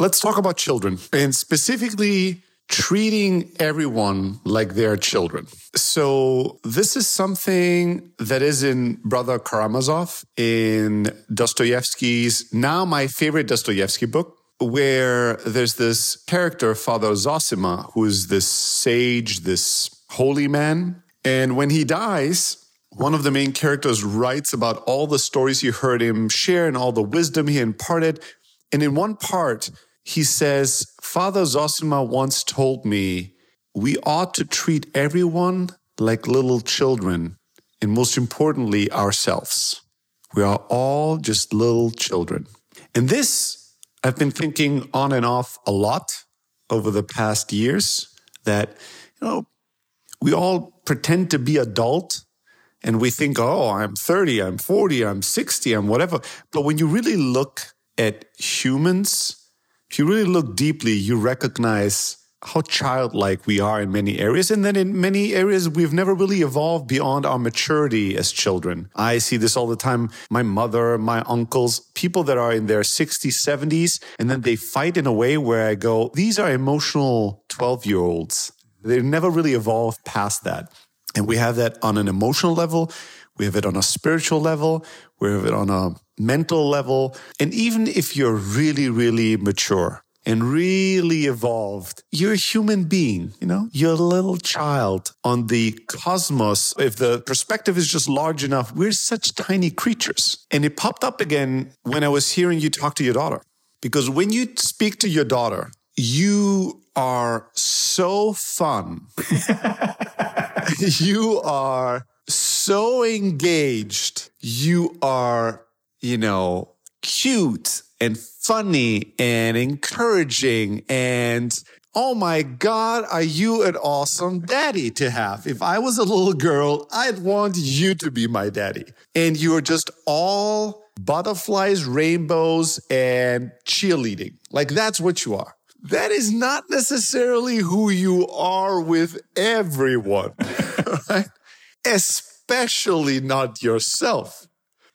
let's talk about children and specifically treating everyone like they're children. So this is something that is in Brother Karamazov in Dostoevsky's now my favorite Dostoevsky book where there's this character Father Zosima who is this sage, this holy man, and when he dies, one of the main characters writes about all the stories he heard him share and all the wisdom he imparted. And in one part, he says, Father Zosima once told me we ought to treat everyone like little children, and most importantly, ourselves. We are all just little children. And this, I've been thinking on and off a lot over the past years that, you know, we all pretend to be adult and we think, oh, I'm 30, I'm 40, I'm 60, I'm whatever. But when you really look at humans, if you really look deeply, you recognize how childlike we are in many areas. And then in many areas, we've never really evolved beyond our maturity as children. I see this all the time. My mother, my uncles, people that are in their 60s, 70s, and then they fight in a way where I go, these are emotional 12 year olds. They've never really evolved past that. And we have that on an emotional level. We have it on a spiritual level. We have it on a mental level. And even if you're really, really mature and really evolved, you're a human being, you know, you're a little child on the cosmos. If the perspective is just large enough, we're such tiny creatures. And it popped up again when I was hearing you talk to your daughter. Because when you speak to your daughter, you are so fun. you are so engaged. You are, you know, cute and funny and encouraging and Oh my God, are you an awesome daddy to have? If I was a little girl, I'd want you to be my daddy. And you are just all butterflies, rainbows, and cheerleading. Like that's what you are that is not necessarily who you are with everyone, right? Especially not yourself.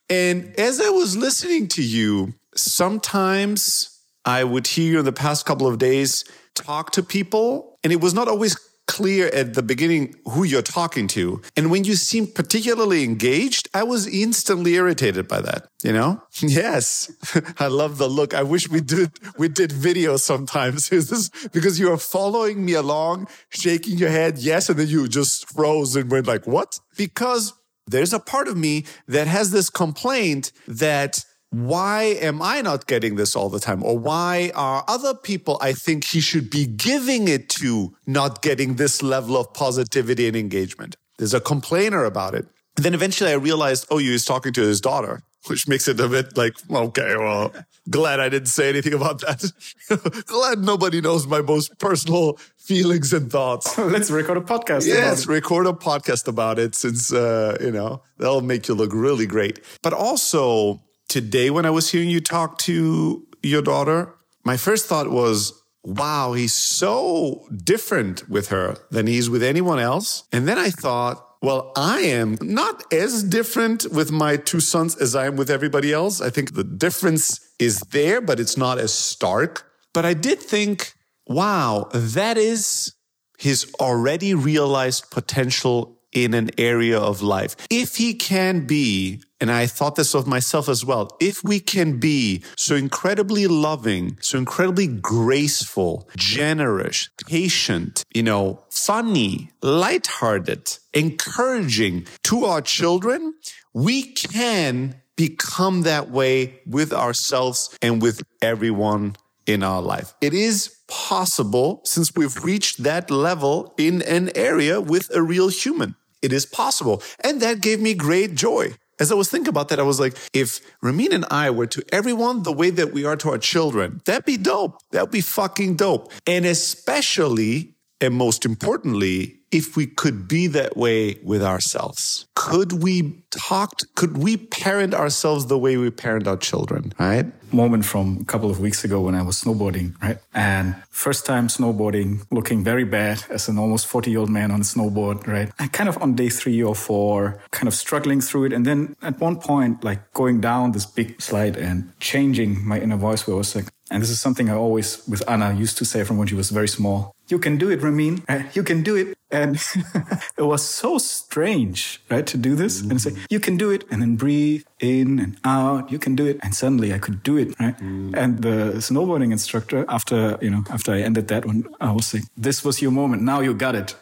And as I was listening to you, sometimes I would hear you in the past couple of days talk to people, and it was not always clear at the beginning who you're talking to. And when you seem particularly engaged, I was instantly irritated by that. You know? Yes. I love the look. I wish we did, we did video sometimes. Is because you are following me along, shaking your head? Yes. And then you just froze and went like, what? Because there's a part of me that has this complaint that why am I not getting this all the time? Or why are other people I think he should be giving it to not getting this level of positivity and engagement? There's a complainer about it. And then eventually I realized, oh, he was talking to his daughter, which makes it a bit like, okay, well, glad I didn't say anything about that. glad nobody knows my most personal feelings and thoughts. Let's record a podcast. Yes, record a podcast about it since, uh, you know, that'll make you look really great. But also, today when I was hearing you talk to your daughter, my first thought was, wow, he's so different with her than he's with anyone else. And then I thought, well, I am not as different with my two sons as I am with everybody else. I think the difference is there, but it's not as stark. But I did think, wow, that is his already realized potential in an area of life. If he can be and I thought this of myself as well. If we can be so incredibly loving, so incredibly graceful, generous, patient, you know, funny, lighthearted, encouraging to our children, we can become that way with ourselves and with everyone in our life. It is possible since we've reached that level in an area with a real human. It is possible. And that gave me great joy as I was thinking about that, I was like, if Ramin and I were to everyone the way that we are to our children, that'd be dope. That'd be fucking dope. And especially, and most importantly, if we could be that way with ourselves? Could we talk, could we parent ourselves the way we parent our children, right? Moment from a couple of weeks ago when I was snowboarding, right? And first time snowboarding, looking very bad as an almost 40 year old man on a snowboard, right? And kind of on day three or four, kind of struggling through it. And then at one point, like going down this big slide and changing my inner voice where I was like, And this is something I always, with Anna, used to say from when she was very small. You can do it, Ramin. You can do it. And it was so strange, right, to do this and say, you can do it. And then breathe in and out. You can do it. And suddenly I could do it, right? Mm. And the snowboarding instructor, after, you know, after I ended that one, I was like, this was your moment. Now you got it.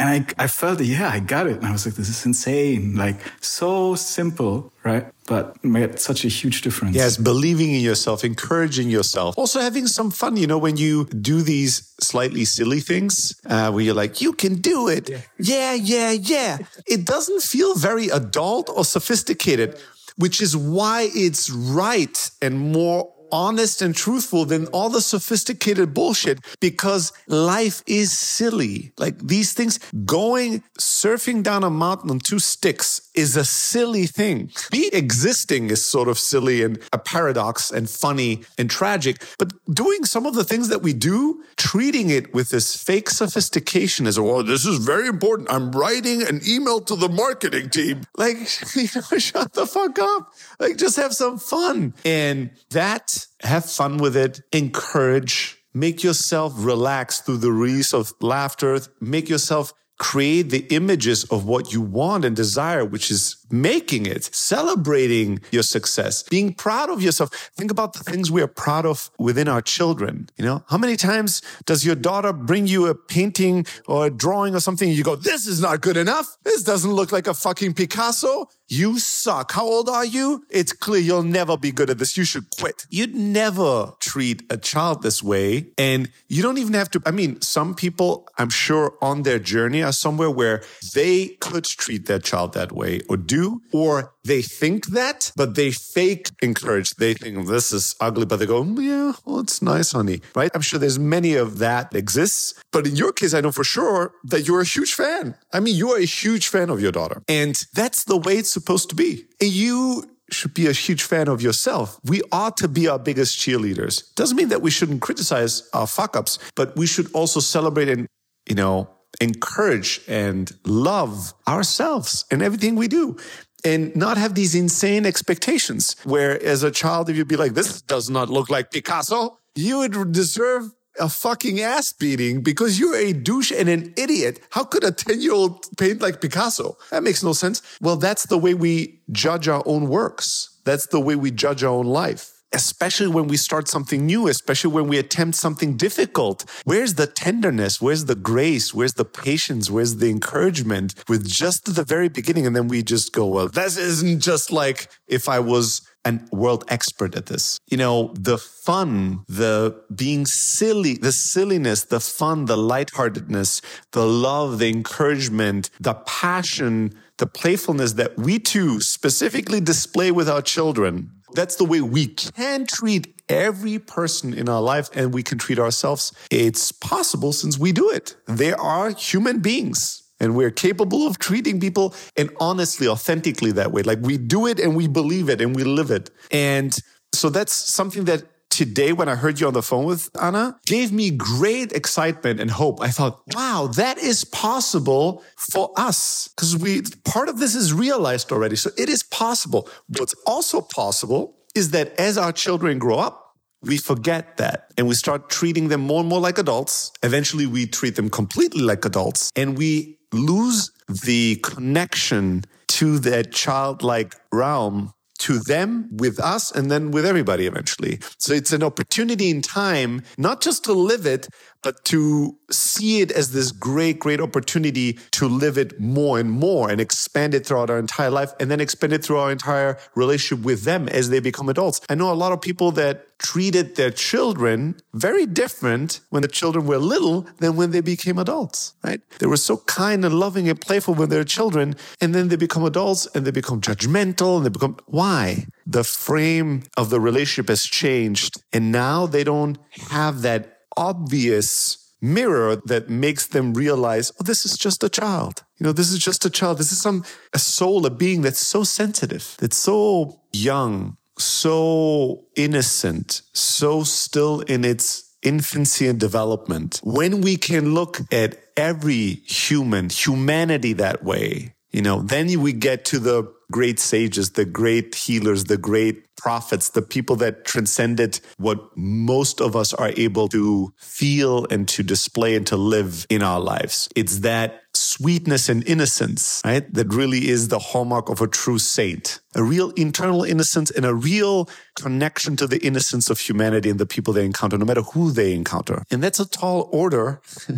And I, I felt, yeah, I got it. And I was like, this is insane. Like so simple, right? But made such a huge difference. Yes, believing in yourself, encouraging yourself. Also having some fun, you know, when you do these slightly silly things uh, where you're like, you can do it. Yeah. yeah, yeah, yeah. It doesn't feel very adult or sophisticated, which is why it's right and more honest and truthful than all the sophisticated bullshit because life is silly. Like these things, going surfing down a mountain on two sticks is a silly thing. Be existing is sort of silly and a paradox and funny and tragic. But doing some of the things that we do, treating it with this fake sophistication as, oh, this is very important. I'm writing an email to the marketing team. Like, you know, shut the fuck up. Like, just have some fun. And that have fun with it, encourage, make yourself relax through the release of laughter, make yourself create the images of what you want and desire, which is making it, celebrating your success, being proud of yourself. Think about the things we are proud of within our children. You know, how many times does your daughter bring you a painting or a drawing or something? And you go, this is not good enough. This doesn't look like a fucking Picasso. You suck. How old are you? It's clear you'll never be good at this. You should quit. You'd never treat a child this way. And you don't even have to. I mean, some people, I'm sure, on their journey somewhere where they could treat their child that way or do, or they think that, but they fake encourage. They think this is ugly, but they go, yeah, well, it's nice, honey. Right? I'm sure there's many of that exists. But in your case, I know for sure that you're a huge fan. I mean, you are a huge fan of your daughter. And that's the way it's supposed to be. And you should be a huge fan of yourself. We ought to be our biggest cheerleaders. Doesn't mean that we shouldn't criticize our fuck ups, but we should also celebrate and, you know, encourage and love ourselves and everything we do and not have these insane expectations where as a child if you'd be like this does not look like picasso you would deserve a fucking ass beating because you're a douche and an idiot. How could a 10 year old paint like Picasso? That makes no sense. Well, that's the way we judge our own works. That's the way we judge our own life. Especially when we start something new, especially when we attempt something difficult. Where's the tenderness? Where's the grace? Where's the patience? Where's the encouragement with just the very beginning? And then we just go, well, this isn't just like if I was an world expert at this. You know, the fun, the being silly, the silliness, the fun, the lightheartedness, the love, the encouragement, the passion, the playfulness that we too specifically display with our children. That's the way we can treat every person in our life and we can treat ourselves. It's possible since we do it. They are human beings and we're capable of treating people and honestly, authentically that way. Like we do it and we believe it and we live it. And so that's something that today when I heard you on the phone with Anna gave me great excitement and hope. I thought, wow, that is possible for us because we part of this is realized already. So it is possible. What's also possible is that as our children grow up, we forget that and we start treating them more and more like adults. Eventually, we treat them completely like adults and we lose the connection to that childlike realm to them, with us, and then with everybody eventually. So it's an opportunity in time, not just to live it, but to see it as this great, great opportunity to live it more and more and expand it throughout our entire life and then expand it through our entire relationship with them as they become adults. I know a lot of people that treated their children very different when the children were little than when they became adults, right? They were so kind and loving and playful when they're children, and then they become adults and they become judgmental and they become, why? The frame of the relationship has changed, and now they don't have that obvious mirror that makes them realize, oh, this is just a child. You know, this is just a child. This is some, a soul, a being that's so sensitive, that's so young, so innocent, so still in its infancy and development. When we can look at every human, humanity that way, you know, then we get to the great sages, the great healers, the great prophets, the people that transcended what most of us are able to feel and to display and to live in our lives. It's that sweetness and innocence, right? That really is the hallmark of a true saint. A real internal innocence and a real connection to the innocence of humanity and the people they encounter, no matter who they encounter. And that's a tall order.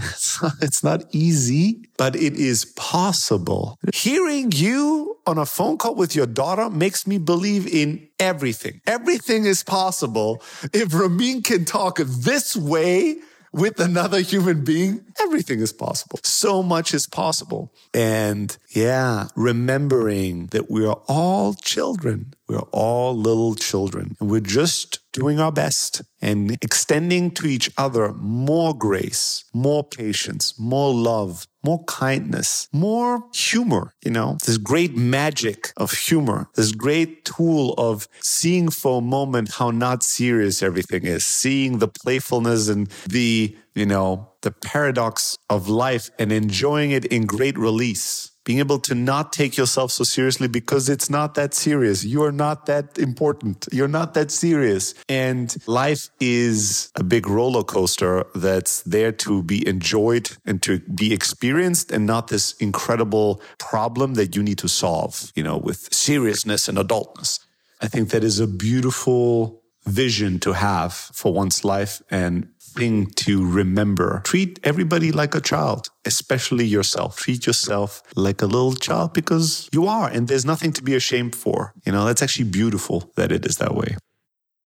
it's not easy, but it is possible. Hearing you on a phone call with your daughter makes me believe in everything. Everything is possible. If Ramin can talk this way, with another human being, everything is possible. So much is possible. And yeah, remembering that we are all children. We're all little children. And we're just doing our best and extending to each other more grace, more patience, more love, more kindness, more humor, you know, this great magic of humor, this great tool of seeing for a moment how not serious everything is, seeing the playfulness and the, you know, the paradox of life and enjoying it in great release being able to not take yourself so seriously because it's not that serious. You are not that important. You're not that serious. And life is a big roller coaster that's there to be enjoyed and to be experienced and not this incredible problem that you need to solve, you know, with seriousness and adultness. I think that is a beautiful vision to have for one's life and thing to remember. Treat everybody like a child, especially yourself. Treat yourself like a little child because you are, and there's nothing to be ashamed for. You know, that's actually beautiful that it is that way.